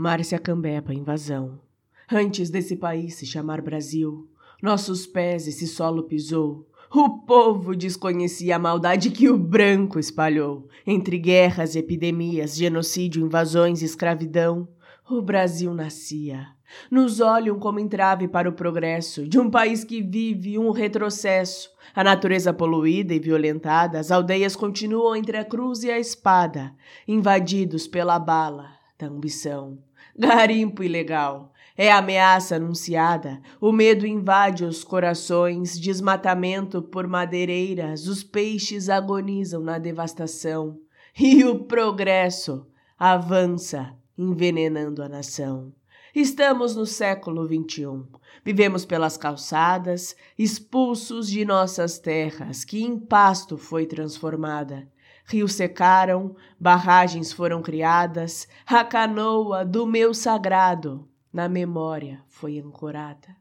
Márcia Cambepa, invasão. Antes desse país se chamar Brasil, nossos pés esse solo pisou. O povo desconhecia a maldade que o branco espalhou. Entre guerras, epidemias, genocídio, invasões, escravidão, o Brasil nascia. Nos olham como entrave para o progresso de um país que vive um retrocesso. A natureza poluída e violentada, as aldeias continuam entre a cruz e a espada, invadidos pela bala ambição. Garimpo ilegal, é a ameaça anunciada, o medo invade os corações, desmatamento por madeireiras, os peixes agonizam na devastação. E o progresso avança, envenenando a nação. Estamos no século XXI. Vivemos pelas calçadas, expulsos de nossas terras, que em pasto foi transformada. Rios secaram, barragens foram criadas, a canoa do meu sagrado na memória foi ancorada.